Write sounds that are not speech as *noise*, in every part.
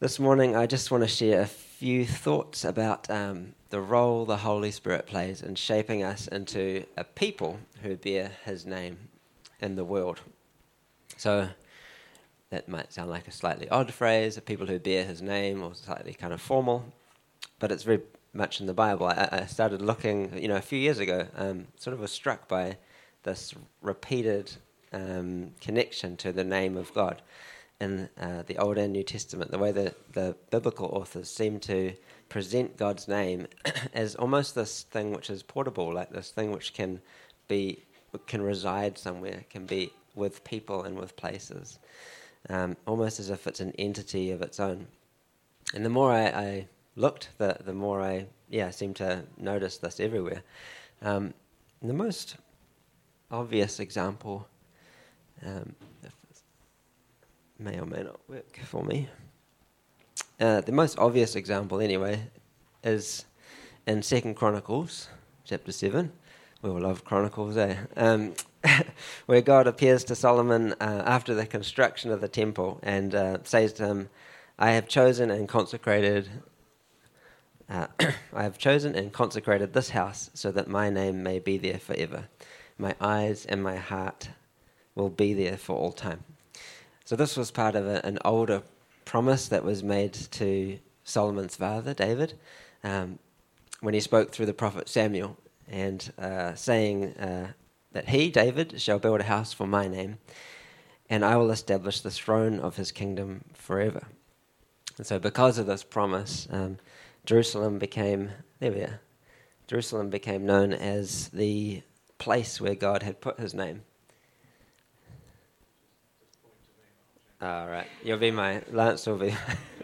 This morning, I just want to share a few thoughts about um, the role the Holy Spirit plays in shaping us into a people who bear His name in the world. So, that might sound like a slightly odd phrase, a people who bear His name, or slightly kind of formal, but it's very much in the Bible. I, I started looking, you know, a few years ago, um, sort of was struck by this repeated um, connection to the name of God in uh, the Old and New Testament, the way that the biblical authors seem to present God's name *clears throat* as almost this thing which is portable, like this thing which can be can reside somewhere, can be with people and with places, um, almost as if it's an entity of its own. And the more I, I looked, the the more I yeah seemed to notice this everywhere. Um, the most obvious example um, may or may not work for me. Uh, the most obvious example, anyway, is in Second Chronicles, chapter seven. We all love Chronicles, eh? Um, *laughs* where God appears to Solomon uh, after the construction of the temple and uh, says to him, "I have chosen and consecrated." Uh, *clears throat* I have chosen and consecrated this house so that my name may be there forever. My eyes and my heart will be there for all time. So this was part of a, an older promise that was made to Solomon's father, David, um, when he spoke through the prophet Samuel and uh, saying uh, that he, David, shall build a house for my name, and I will establish the throne of his kingdom forever. And so, because of this promise, um, Jerusalem became there we are. Jerusalem became known as the place where God had put his name. All right, you'll be my Lance. Will be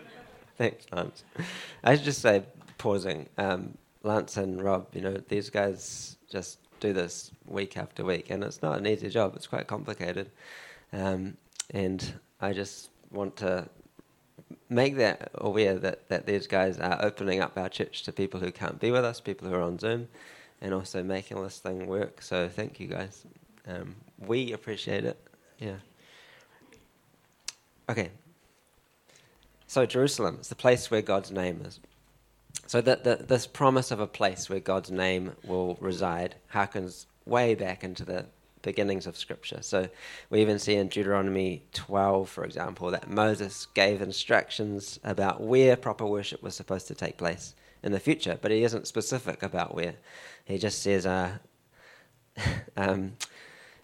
*laughs* thanks, Lance. I should just say, pausing. Um, Lance and Rob, you know, these guys just do this week after week, and it's not an easy job. It's quite complicated, um, and I just want to make that aware that, that these guys are opening up our church to people who can't be with us, people who are on Zoom, and also making this thing work. So thank you guys. Um, we appreciate it. Yeah. Okay. So Jerusalem is the place where God's name is. So that this promise of a place where God's name will reside harkens way back into the beginnings of Scripture. So we even see in Deuteronomy 12, for example, that Moses gave instructions about where proper worship was supposed to take place in the future, but he isn't specific about where. He just says, uh, *laughs* um,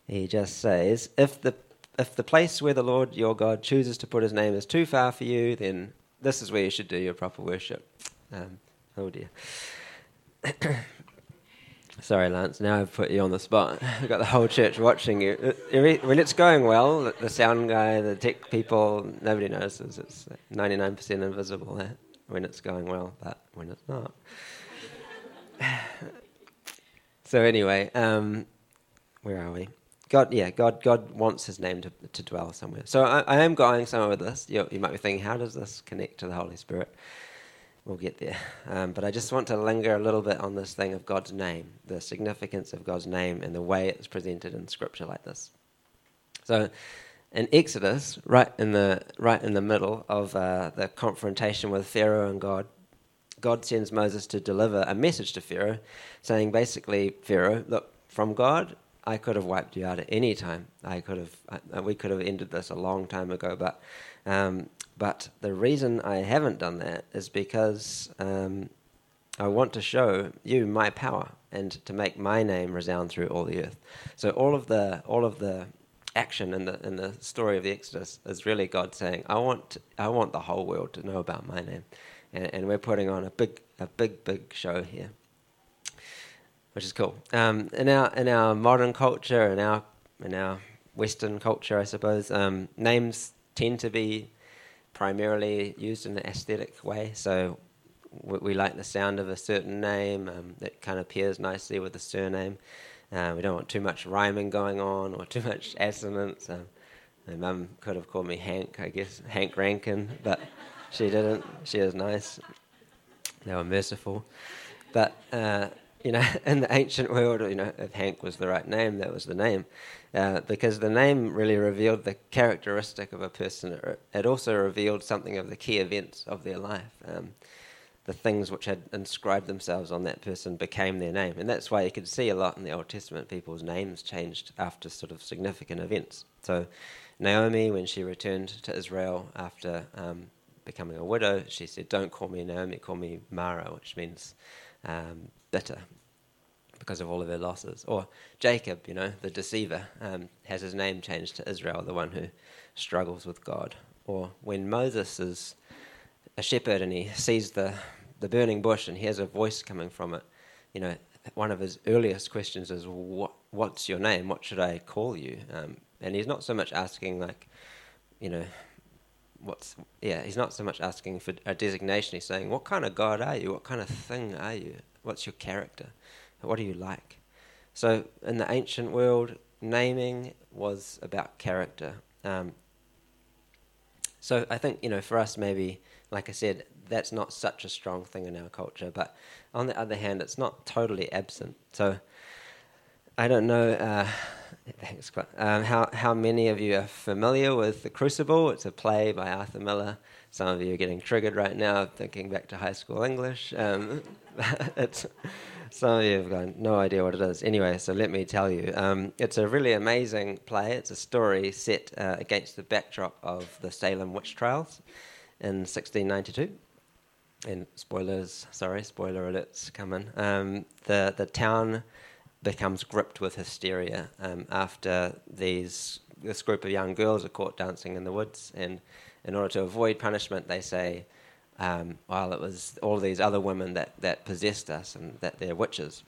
he just says, if the if the place where the Lord your God chooses to put his name is too far for you, then this is where you should do your proper worship. Um, oh dear. *coughs* Sorry, Lance. Now I've put you on the spot. *laughs* I've got the whole church watching you. Uh, when it's going well, the sound guy, the tech people, nobody notices. It's 99% invisible when it's going well, but when it's not. *sighs* so, anyway, um, where are we? God, yeah, God, God wants His name to, to dwell somewhere. So I, I am going somewhere with this. You, you, might be thinking, how does this connect to the Holy Spirit? We'll get there. Um, but I just want to linger a little bit on this thing of God's name, the significance of God's name, and the way it's presented in Scripture like this. So, in Exodus, right in the right in the middle of uh, the confrontation with Pharaoh and God, God sends Moses to deliver a message to Pharaoh, saying basically, Pharaoh, look, from God, I could have wiped you out at any time. I could have, uh, we could have ended this a long time ago. But, um, but the reason I haven't done that is because um, I want to show you my power and to make my name resound through all the earth. So all of the, all of the action in the in the story of the Exodus is really God saying, "I want, I want the whole world to know about my name," and, and we're putting on a big, a big, big show here which is cool. Um, in our in our modern culture, in our in our Western culture, I suppose, um, names tend to be primarily used in an aesthetic way. So we, we like the sound of a certain name um, that kind of pairs nicely with the surname. Uh, we don't want too much rhyming going on or *laughs* too much assonance. Um, my mum could have called me Hank, I guess, Hank Rankin, but she didn't. She was nice. They were merciful. But uh, you know, *laughs* in the ancient world, you know, if Hank was the right name, that was the name. Uh, because the name really revealed the characteristic of a person. It also revealed something of the key events of their life. Um, the things which had inscribed themselves on that person became their name. And that's why you could see a lot in the Old Testament, people's names changed after sort of significant events. So, Naomi, when she returned to Israel after um, becoming a widow, she said, Don't call me Naomi, call me Mara, which means um, bitter because of all of their losses. Or Jacob, you know, the deceiver, um, has his name changed to Israel, the one who struggles with God. Or when Moses is a shepherd and he sees the, the burning bush and hears a voice coming from it, you know, one of his earliest questions is, what, What's your name? What should I call you? Um, and he's not so much asking, like, you know, what's yeah he's not so much asking for a designation he's saying what kind of god are you what kind of thing are you what's your character? What do you like? So in the ancient world naming was about character. Um, so i think you know for us maybe like i said that's not such a strong thing in our culture but on the other hand it's not totally absent. So i don't know uh, *laughs* Thanks, um, how, how many of you are familiar with The Crucible? It's a play by Arthur Miller. Some of you are getting triggered right now, thinking back to high school English. Um, *laughs* some of you have got no idea what it is. Anyway, so let me tell you. Um, it's a really amazing play. It's a story set uh, against the backdrop of the Salem witch trials in 1692 and spoilers, sorry, spoiler alerts coming. Um, the the town becomes gripped with hysteria um, after these this group of young girls are caught dancing in the woods, and in order to avoid punishment, they say, um, "Well, it was all these other women that that possessed us, and that they're witches."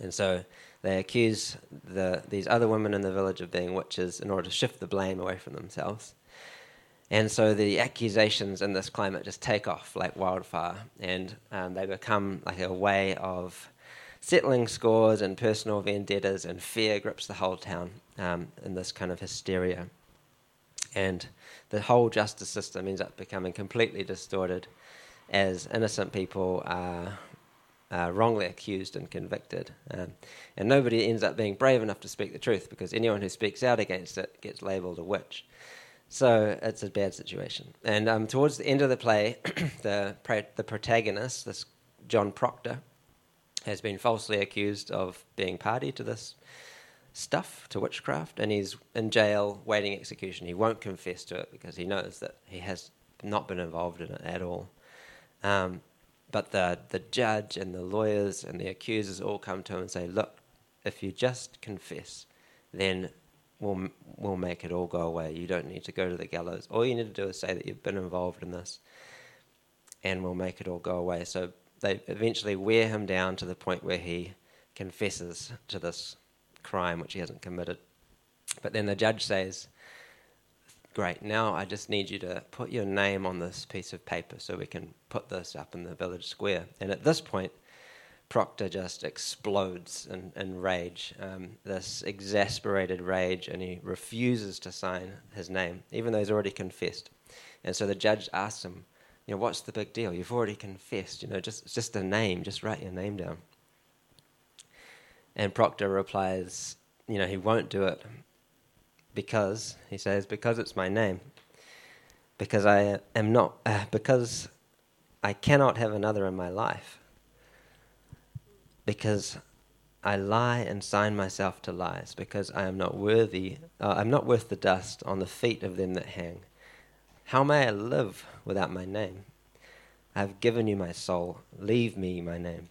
And so they accuse the, these other women in the village of being witches in order to shift the blame away from themselves. And so the accusations in this climate just take off like wildfire, and um, they become like a way of settling scores and personal vendettas, and fear grips the whole town um, in this kind of hysteria. And the whole justice system ends up becoming completely distorted as innocent people are, wrongly accused and convicted. Um, and nobody ends up being brave enough to speak the truth because anyone who speaks out against it gets labeled a witch. So it's a bad situation. And um, towards the end of the play, *clears throat* the, the protagonist, this John Proctor, has been falsely accused of being party to this stuff, to witchcraft, and he's in jail waiting execution. He won't confess to it because he knows that he has not been involved in it at all. Um, but the, the judge and the lawyers and the accusers all come to him and say, Look, if you just confess, then we'll, we'll make it all go away. You don't need to go to the gallows. All you need to do is say that you've been involved in this, and we'll make it all go away. So they eventually wear him down to the point where he confesses to this crime which he hasn't committed. But then the judge says, Great, now I just need you to put your name on this piece of paper so we can put this up in the village square. And at this point, Proctor just explodes in, in rage, um, this exasperated rage, and he refuses to sign his name, even though he's already confessed. And so the judge asks him, you know, what's the big deal? You've already confessed, you know, just, it's just a name, just write your name down. And Proctor replies, you know, he won't do it because, he says, because it's my name. Because I am not, uh, because I cannot have another in my life. Because I lie and sign myself to lies, because I am not worthy, uh, I'm not worth the dust on the feet of them that hang. How may I live without my name? I have given you my soul. Leave me my name.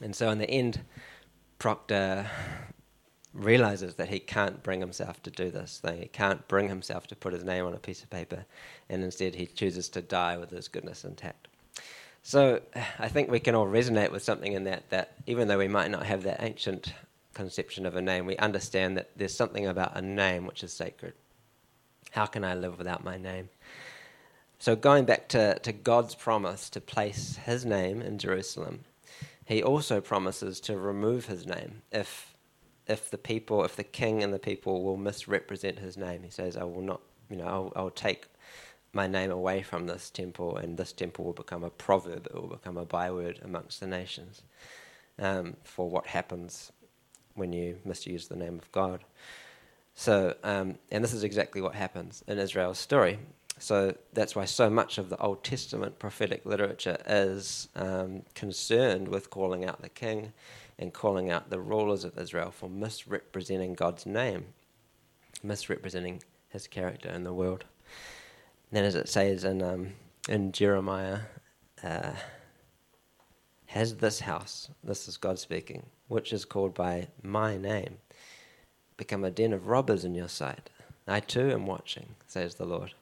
And so in the end, Proctor realizes that he can't bring himself to do this thing. He can't bring himself to put his name on a piece of paper, and instead he chooses to die with his goodness intact. So I think we can all resonate with something in that, that even though we might not have that ancient conception of a name, we understand that there's something about a name which is sacred. How can I live without my name? So, going back to, to God's promise to place his name in Jerusalem, he also promises to remove his name if, if the people, if the king and the people will misrepresent his name. He says, I will not, you know, I'll, I'll take my name away from this temple, and this temple will become a proverb, it will become a byword amongst the nations. um, for what happens when you misuse the name of God. So, um, and this is exactly what happens in Israel's story. So that's why so much of the Old Testament prophetic literature is um, concerned with calling out the king and calling out the rulers of Israel for misrepresenting God's name, misrepresenting his character in the world. And then, as it says in, um, in Jeremiah, uh, has this house, this is God speaking, which is called by my name, become a den of robbers in your sight? I too am watching, says the Lord.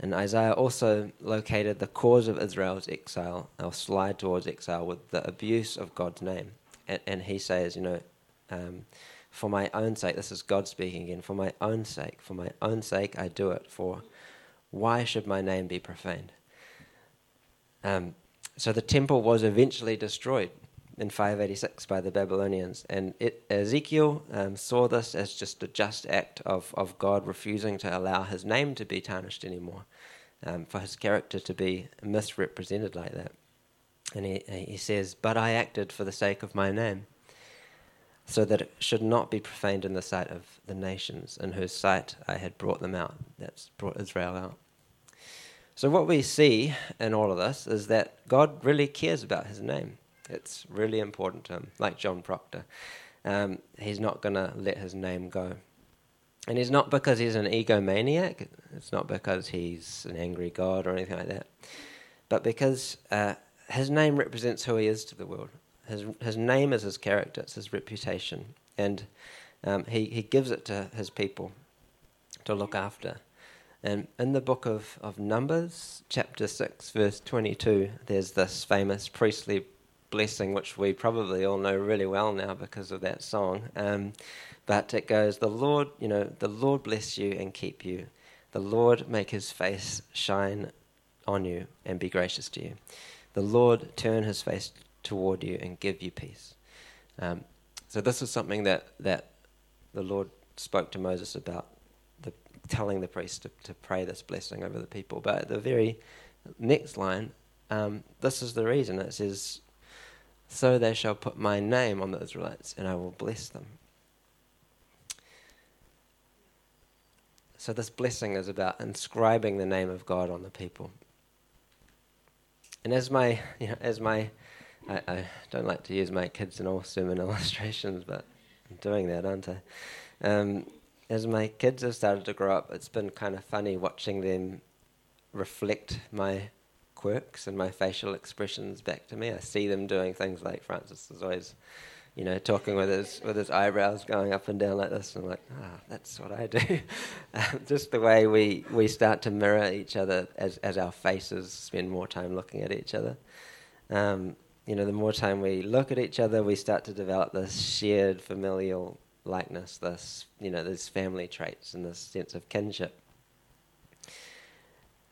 And Isaiah also located the cause of Israel's exile, or slide towards exile, with the abuse of God's name. And, and he says, you know, um, for my own sake, this is God speaking again, for my own sake, for my own sake I do it, for why should my name be profaned? Um, so the temple was eventually destroyed in 586 by the Babylonians. And it, Ezekiel um, saw this as just a just act of, of God refusing to allow his name to be tarnished anymore, um, for his character to be misrepresented like that. And he, he says, But I acted for the sake of my name, so that it should not be profaned in the sight of the nations, in whose sight I had brought them out. That's brought Israel out. So, what we see in all of this is that God really cares about his name. It's really important to him, like John Proctor. Um, he's not going to let his name go. And it's not because he's an egomaniac, it's not because he's an angry God or anything like that, but because uh, his name represents who he is to the world. His, his name is his character, it's his reputation. And um, he, he gives it to his people to look after. And in the book of, of Numbers, chapter 6, verse 22, there's this famous priestly blessing, which we probably all know really well now because of that song. Um, but it goes, "The Lord, you know, the Lord bless you and keep you. The Lord make His face shine on you and be gracious to you. The Lord turn His face toward you and give you peace." Um, so this is something that that the Lord spoke to Moses about, the, telling the priest to, to pray this blessing over the people. But the very next line, um, this is the reason. It says, so they shall put my name on the Israelites, and I will bless them. So, this blessing is about inscribing the name of God on the people. And as my, *laughs* you know, as my, I, I don't like to use my kids in all sermon *laughs* illustrations, but I'm doing that, aren't I? Um, as my kids have started to grow up, it's been kind of funny watching them reflect my quirks and my facial expressions back to me. I see them doing things like Francis is always, you know, talking with his with his eyebrows going up and down like this, and I'm like, ah, oh, that's what I do. *laughs* Um, just the way we, we start to mirror each other as as our faces spend more time looking at each other. Um, you know, the more time we look at each other, we start to develop this shared familial likeness, this you know, these family traits and this sense of kinship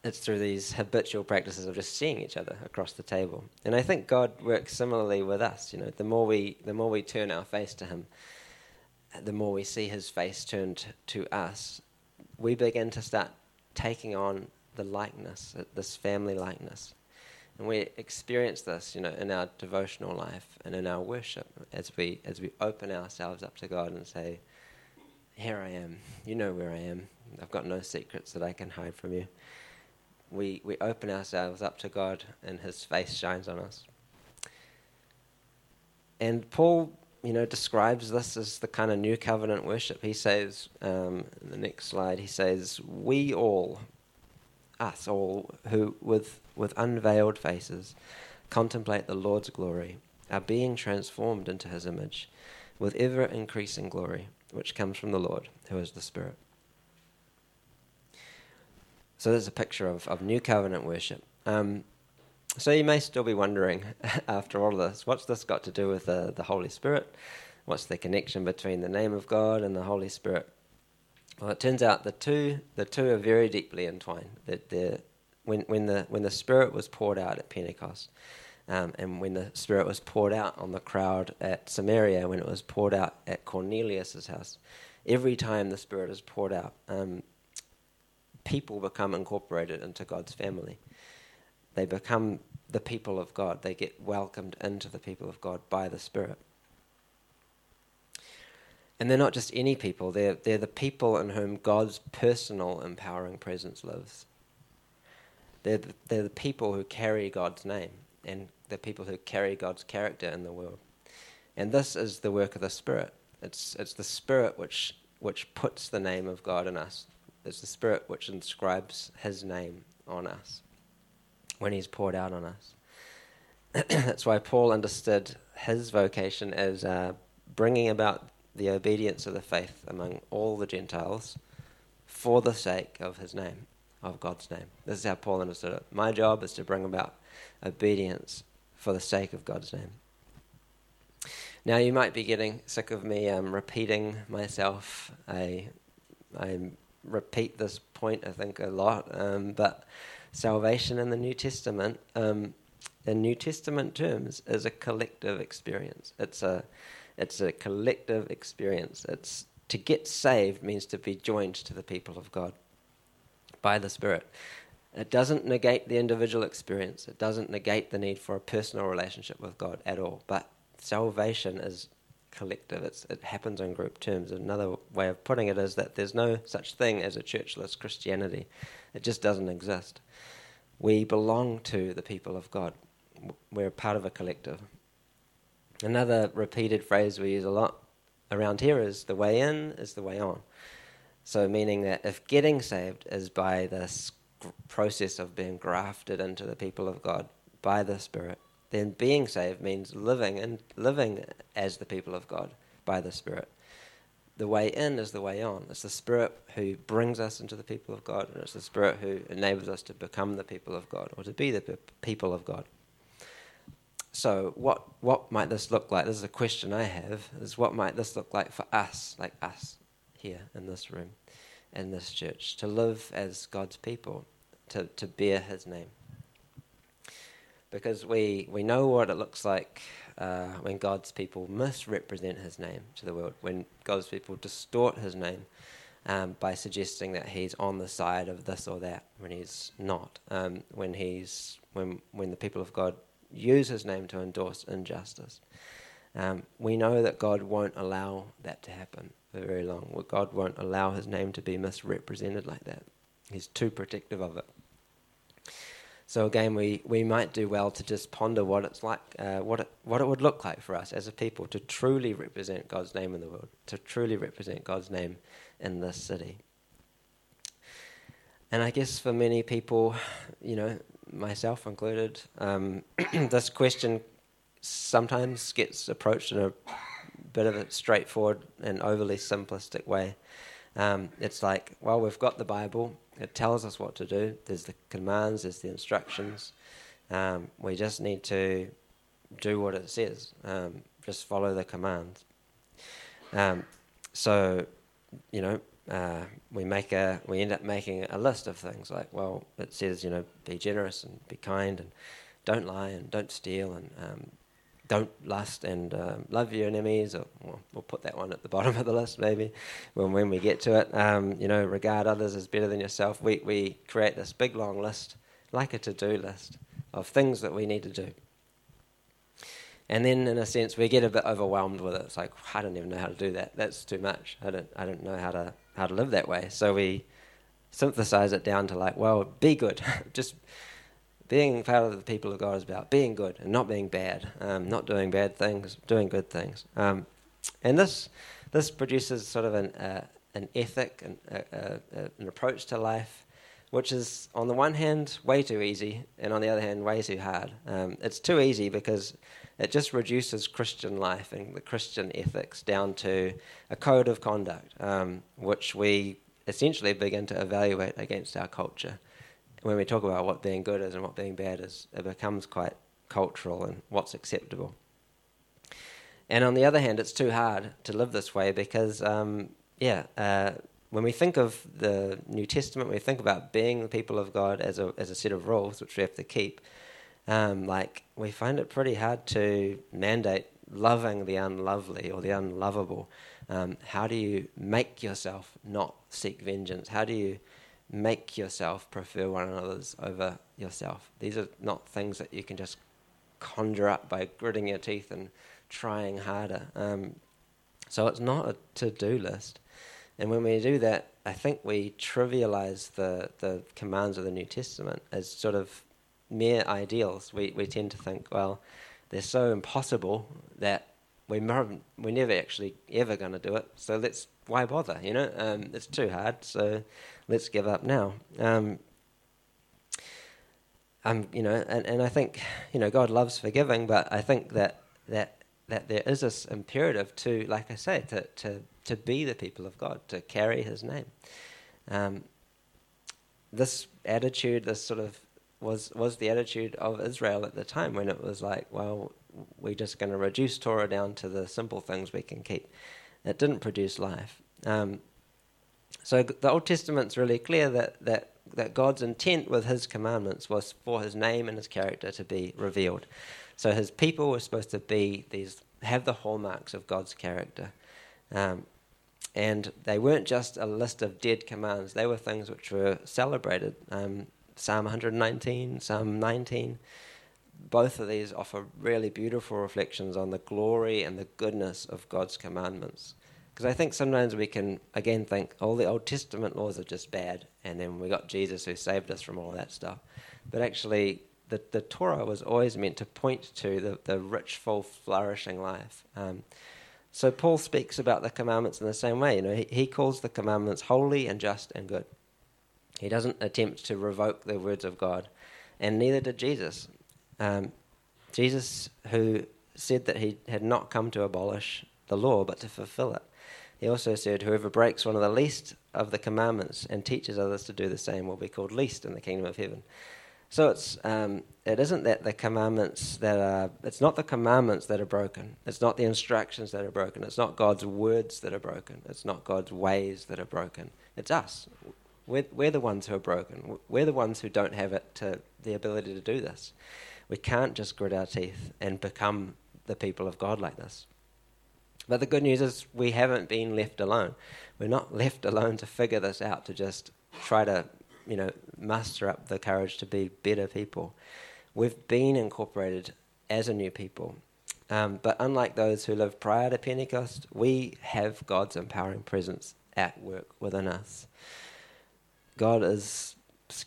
it's through these habitual practices of just seeing each other across the table. And I think God works similarly with us. You know, the more we the more we turn our face to Him, the more we see His face turned to us, we begin to start taking on the likeness, uh, this family likeness. And we experience this, you know, in our devotional life and in our worship as we as we open ourselves up to God and say, "Here I am. You know where I am. I've got no secrets that I can hide from you." We, we open ourselves up to God and His face shines on us. And Paul, you know, describes this as the kind of new covenant worship. He says, um, in the next slide, he says, We all, us all, who with, with unveiled faces contemplate the Lord's glory, are being transformed into His image with ever increasing glory, which comes from the Lord, who is the Spirit. So there's a picture of, of new covenant worship. Um, so you may still be wondering, *laughs* after all of this, what's this got to do with the, the Holy Spirit? What's the connection between the name of God and the Holy Spirit? Well, it turns out the two the two are very deeply entwined. That when when the when the Spirit was poured out at Pentecost, um, and when the Spirit was poured out on the crowd at Samaria, when it was poured out at Cornelius's house, every time the Spirit is poured out, um, people become incorporated into God's family. they become the people of God. They get welcomed into the people of God by the Spirit. And they're not just any people, they're, they're the people in whom God's personal empowering presence lives. They're the, they're the people who carry God's name and the people who carry God's character in the world. And this is the work of the Spirit. It's, it's the Spirit which, which puts the name of God in us, it's the Spirit which inscribes His name on us when He's poured out on us. *clears throat* That's why Paul understood his vocation as uh, bringing about the obedience of the faith among all the Gentiles for the sake of his name, of God's name. This is how Paul understood it. My job is to bring about obedience for the sake of God's name. Now, you might be getting sick of me um, repeating myself. I, I repeat this point, I think, a lot, um, but salvation in the New Testament, um, in New Testament terms, is a collective experience. It's a it's a collective experience. It's to get saved means to be joined to the people of God by the Spirit. It doesn't negate the individual experience. It doesn't negate the need for a personal relationship with God at all. But salvation is collective. It's, it happens in group terms. Another way of putting it is that there's no such thing as a churchless Christianity. It just doesn't exist. We belong to the people of God. We're part of a collective. Another repeated phrase we use a lot around here is the way in is the way on. So, meaning that if getting saved is by this process of being grafted into the people of God by the Spirit, then being saved means living and living as the people of God by the Spirit. The way in is the way on. It's the Spirit who brings us into the people of God, and it's the Spirit who enables us to become the people of God or to be the people of God. So, what, what might this look like? This is a question I have, is what might this look like for us, like us here in this room, in this church, to live as God's people, to, to bear his name? Because we, we know what it looks like uh, when God's people misrepresent his name to the world, when God's people distort his name um, by suggesting that he's on the side of this or that when he's not, um, when, he's, when, when the people of God use his name to endorse injustice. Um, we know that God won't allow that to happen for very long. God won't allow his name to be misrepresented like that. He's too protective of it. So again, we, we might do well to just ponder what it's like, uh, what it what it would look like for us as a people to truly represent God's name in the world, to truly represent God's name in this city. And I guess for many people, you know, myself included, um, *clears throat* this question sometimes gets approached in a bit of a straightforward and overly simplistic way. Um, it's like, well, we've got the Bible, it tells us what to do, there's the commands, there's the instructions. Um, we just need to do what it says, um, just follow the commands. Um, so, you know, uh, we make a we end up making a list of things like well it says you know be generous and be kind and don't lie and don't steal and um, don't lust and um, love your enemies or well, put that one at the bottom of the list maybe when when we get to it um, you know regard others as better than yourself we we create this big long list like a to-do list of things that we need to do and then, in a sense, we get a bit overwhelmed with it. It's like I don't even know how to do that. That's too much. I don't. I don't know how to how to live that way. So we synthesize it down to like, well, be good. *laughs* Just being part of the people of God is about being good and not being bad, um, not doing bad things, doing good things. Um, and this this produces sort of an uh, an ethic and uh, uh, an approach to life, which is on the one hand way too easy, and on the other hand way too hard. Um, it's too easy because it just reduces Christian life and the Christian ethics down to a code of conduct, um, which we essentially begin to evaluate against our culture. When we talk about what being good is and what being bad is, it becomes quite cultural and what's acceptable. And on the other hand, it's too hard to live this way because, um, yeah, uh, when we think of the New Testament, we think about being the people of God as a, as a set of rules which we have to keep um, like we find it pretty hard to mandate loving the unlovely or the unlovable. Um, how do you make yourself not seek vengeance? How do you make yourself prefer one another's over yourself. These are not things that you can just conjure up by gritting your teeth and trying harder. Um, so it's not a to do list. And when we do that, I think we trivialize the, the commands of the New Testament as sort of mere ideals. We, we tend to think, well, they're so impossible that we we're never actually ever going to do it. So let's why bother? You know, um, it's too hard. So let's give up now. Um, um, you know, and, and I think you know God loves forgiving, but I think that that that there is this imperative to, like I say, to to to be the people of God, to carry His name. Um, this attitude, this sort of was was the attitude of Israel at the time when it was like, well, we're just going to reduce Torah down to the simple things we can keep. It didn't produce life. Um, so the Old Testament's really clear that, that, that God's intent with His commandments was for His name and His character to be revealed. So His people were supposed to be these, have the hallmarks of God's character. Um, and they weren't just a list of dead commands, they were things which were celebrated. Um, Psalm 119, Psalm 19, both of these offer really beautiful reflections on the glory and the goodness of God's commandments. Because I think sometimes we can, again, think all the Old Testament laws are just bad, and then we got Jesus who saved us from all that stuff. But actually, the, the Torah was always meant to point to the, the rich, full, flourishing life. Um, so Paul speaks about the commandments in the same way. You know, he, he calls the commandments holy and just and good. He doesn't attempt to revoke the words of God, and neither did Jesus. Um, Jesus, who said that he had not come to abolish the law, but to fulfill it. He also said, Whoever breaks one of the least of the commandments and teaches others to do the same will be called least in the kingdom of heaven. So it's um, it isn't that the commandments that are it's not the commandments that are broken. It's not the instructions that are broken. It's not God's words that are broken. It's not God's ways that are broken. It's us. We're, we're the ones who are broken. We're the ones who don't have it to the ability to do this. We can't just grit our teeth and become the people of God like this. But the good news is we haven't been left alone. We're not *laughs* left alone to figure this out, to just try to, you know, muster up the courage to be better people. We've been incorporated as a new people. Um, but unlike those who lived prior to Pentecost, we have God's empowering presence at work within us. God is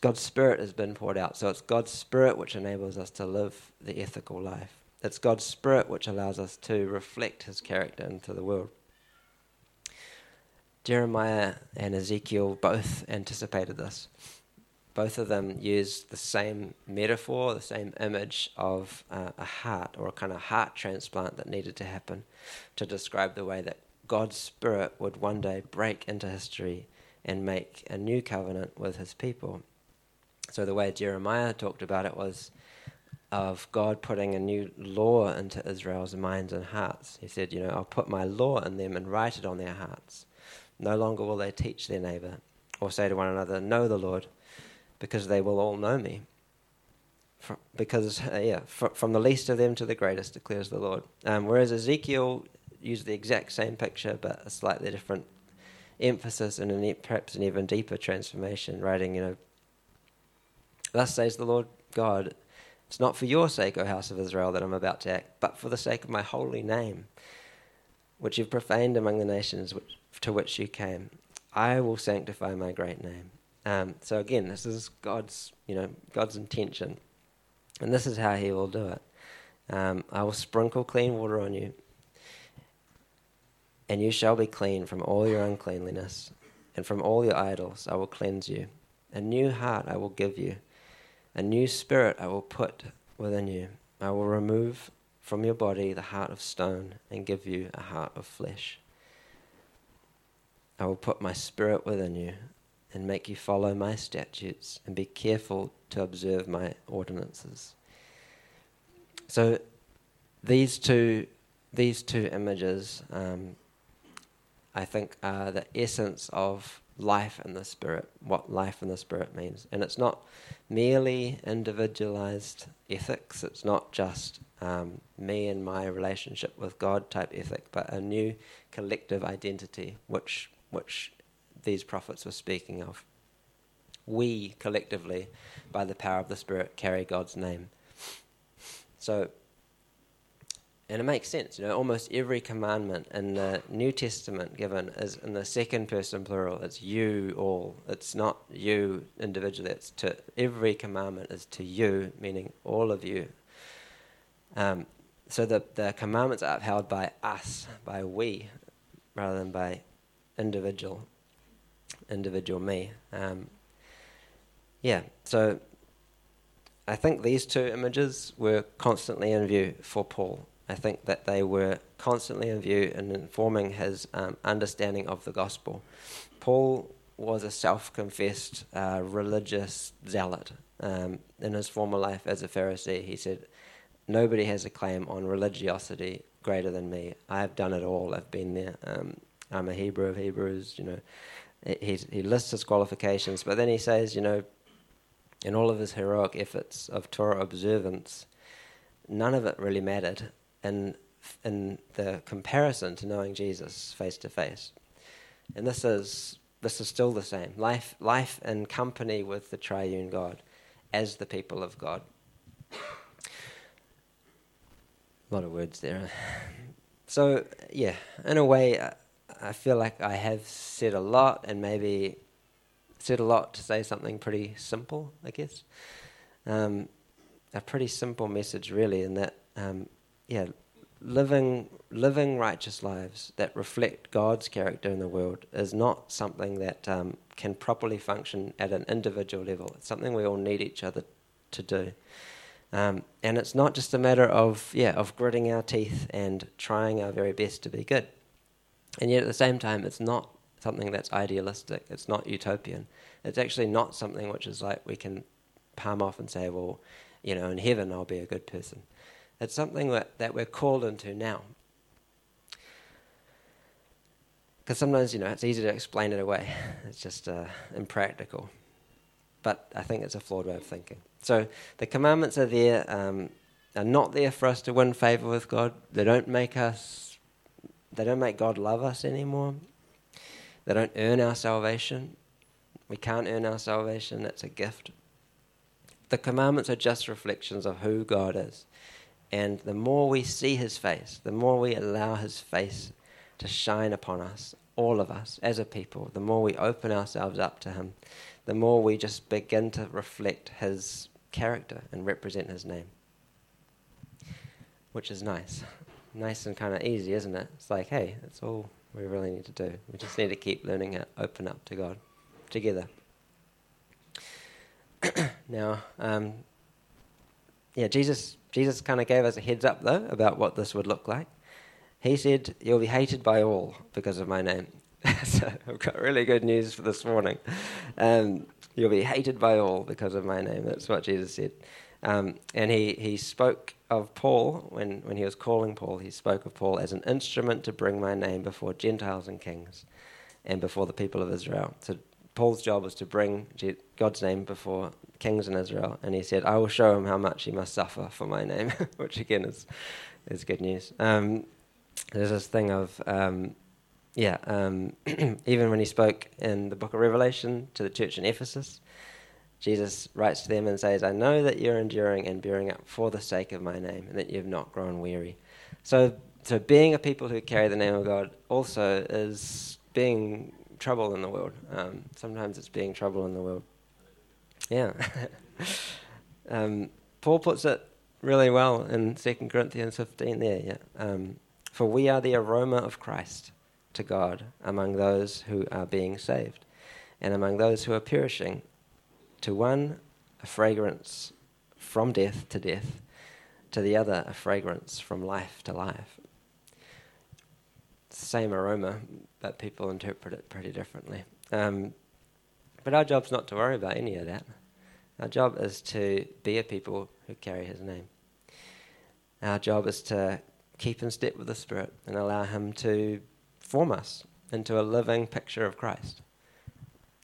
God's Spirit has been poured out. So it's God's Spirit which enables us to live the ethical life. It's God's Spirit which allows us to reflect His character into the world. Jeremiah and Ezekiel both anticipated this. Both of them used the same metaphor, the same image of uh, a heart or a kind of heart transplant that needed to happen to describe the way that God's Spirit would one day break into history and make a new covenant with his people. So the way Jeremiah talked about it was of God putting a new law into Israel's minds and hearts. He said, You know, I'll put my law in them and write it on their hearts. No longer will they teach their neighbor or say to one another, Know the Lord, because they will all know me. Because, uh, yeah, from the least of them to the greatest, declares the Lord. Um, whereas Ezekiel used the exact same picture, but a slightly different emphasis and an, perhaps an even deeper transformation, writing, you know, Thus says the Lord God, it's not for your sake, O house of Israel, that I'm about to act, but for the sake of my holy name, which you've profaned among the nations which, to which you came. I will sanctify my great name. Um, so again, this is God's, you know, God's intention, and this is how He will do it. Um, I will sprinkle clean water on you, and you shall be clean from all your uncleanliness, and from all your idols I will cleanse you. A new heart I will give you a new spirit I will put within you. I will remove from your body the heart of stone and give you a heart of flesh. I will put my spirit within you and make you follow my statutes and be careful to observe my ordinances. So these two, these two images, um, I think, are the essence of life in the Spirit, what life in the Spirit means. And it's not merely individualized ethics, it's not just um, me and my relationship with God type ethic, but a new collective identity, which, which these prophets were speaking of. we collectively, by the power of the Spirit, carry God's name. So, and it makes sense, you know, almost every commandment in the New Testament given is in the second person plural. It's you all. It's not you individually. It's to every commandment is to you, meaning all of you. Um, so the, the commandments are upheld by us, by we, rather than by individual, individual me. Um, yeah, so I think these two images were constantly in view for Paul. I think that they were constantly in view in informing his um, understanding of the gospel. Paul was a self confessed uh, religious zealot. Um, in his former life as a Pharisee, he said, Nobody has a claim on religiosity greater than me. I've done it all, I've been there. Um, I'm a Hebrew of Hebrews, you know. He, he lists his qualifications, but then he says, you know, in all of his heroic efforts of Torah observance, none of it really mattered in, in the comparison to knowing Jesus face to face. And this is, this is still the same. Life, life in company with the triune God as the people of God. A lot of words there. So, yeah, in a way, I feel like I have said a lot and maybe said a lot to say something pretty simple, I guess. Um, a pretty simple message, really, in that, um, yeah, living living righteous lives that reflect God's character in the world is not something that um, can properly function at an individual level. It's something we all need each other to do. Um, and it's not just a matter of yeah of gritting our teeth and trying our very best to be good. And yet at the same time, it's not something that's idealistic. It's not utopian. It's actually not something which is like we can palm off and say, well, you know, in heaven I'll be a good person. It's something that, that we're called into now. Because sometimes, you know, it's easy to explain it away. *laughs* It's just uh, impractical. But I think it's a flawed way of thinking. So the commandments are there, um, are not there for us to win favor with God. They don't make us, they don't make God love us anymore. They don't earn our salvation. We can't earn our salvation, it's a gift. The commandments are just reflections of who God is. And the more we see his face, the more we allow his face to shine upon us, all of us as a people, the more we open ourselves up to him, the more we just begin to reflect his character and represent his name. Which is nice. Nice and kind of easy, isn't it? It's like, hey, that's all we really need to do. We just need to keep learning how to open up to God together. *clears throat* now, um, yeah, Jesus Jesus kind of gave us a heads up, though, about what this would look like. He said, You'll be hated by all because of my name. *laughs* so I've got really good news for this morning. Um, you'll be hated by all because of my name. That's what Jesus said. Um, and he, he spoke of Paul, when, when he was calling Paul, he spoke of Paul as an instrument to bring my name before Gentiles and kings and before the people of Israel. So Paul's job was to bring God's name before kings in Israel, and he said, "I will show him how much he must suffer for my name," *laughs* which again is is good news. Um, there's this thing of um, yeah, um, *clears throat* even when he spoke in the book of Revelation to the church in Ephesus, Jesus writes to them and says, "I know that you're enduring and bearing up for the sake of my name, and that you've not grown weary." So, so being a people who carry the name of God also is being trouble in the world. Um, sometimes it's being trouble in the world. Yeah. *laughs* um, Paul puts it really well in 2 Corinthians 15 there, yeah. Um, For we are the aroma of Christ to God among those who are being saved and among those who are perishing. To one, a fragrance from death to death, to the other, a fragrance from life to life. Same aroma, but people interpret it pretty differently. Um, but our job's not to worry about any of that. Our job is to be a people who carry his name. Our job is to keep in step with the Spirit and allow him to form us into a living picture of Christ.